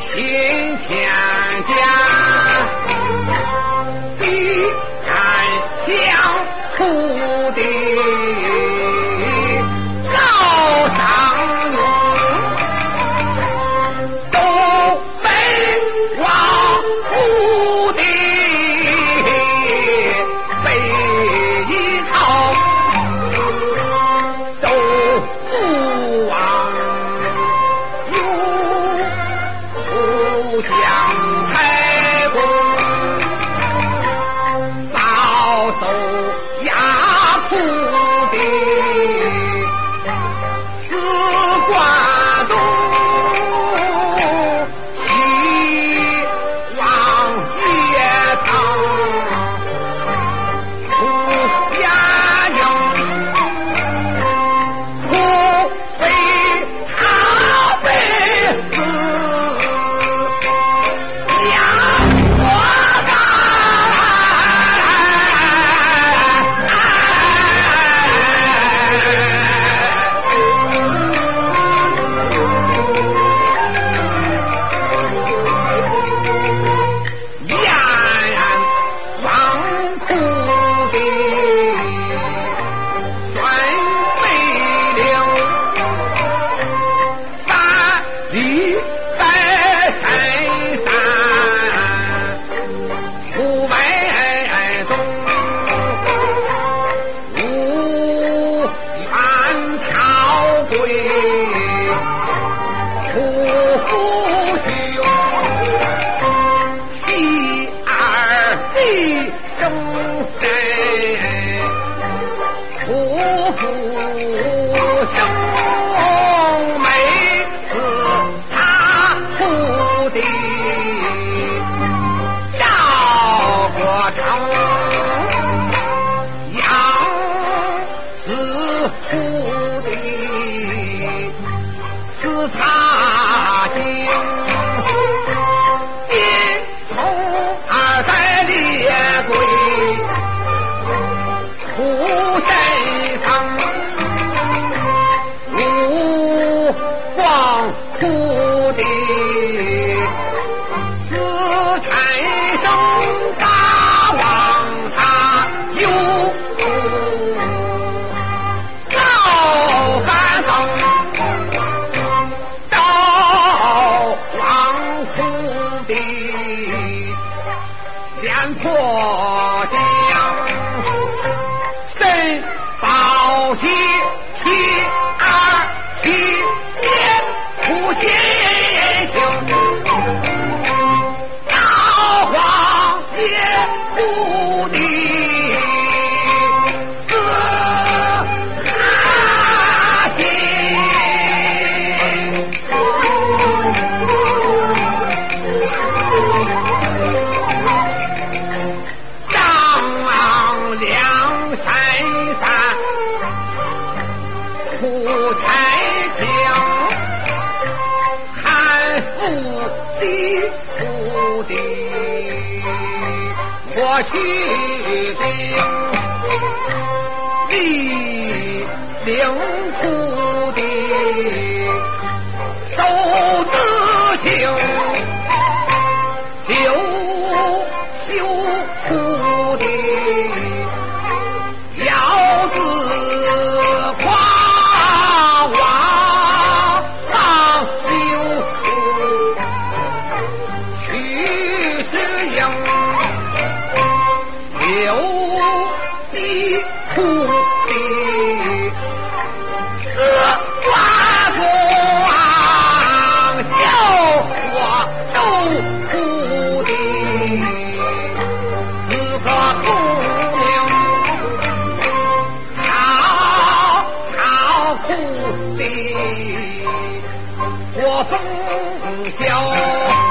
心土地夫妇兄妹是他的，赵国城，杨四虎的，是他的。开灯大王他有好汉到王府的连破家身宝气不低不地我去的领灵土地都自行留修土地风萧。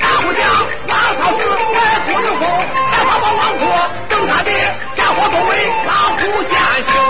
大虎将王超是开国的功，害怕王王国，正他的战火都为老虎下行。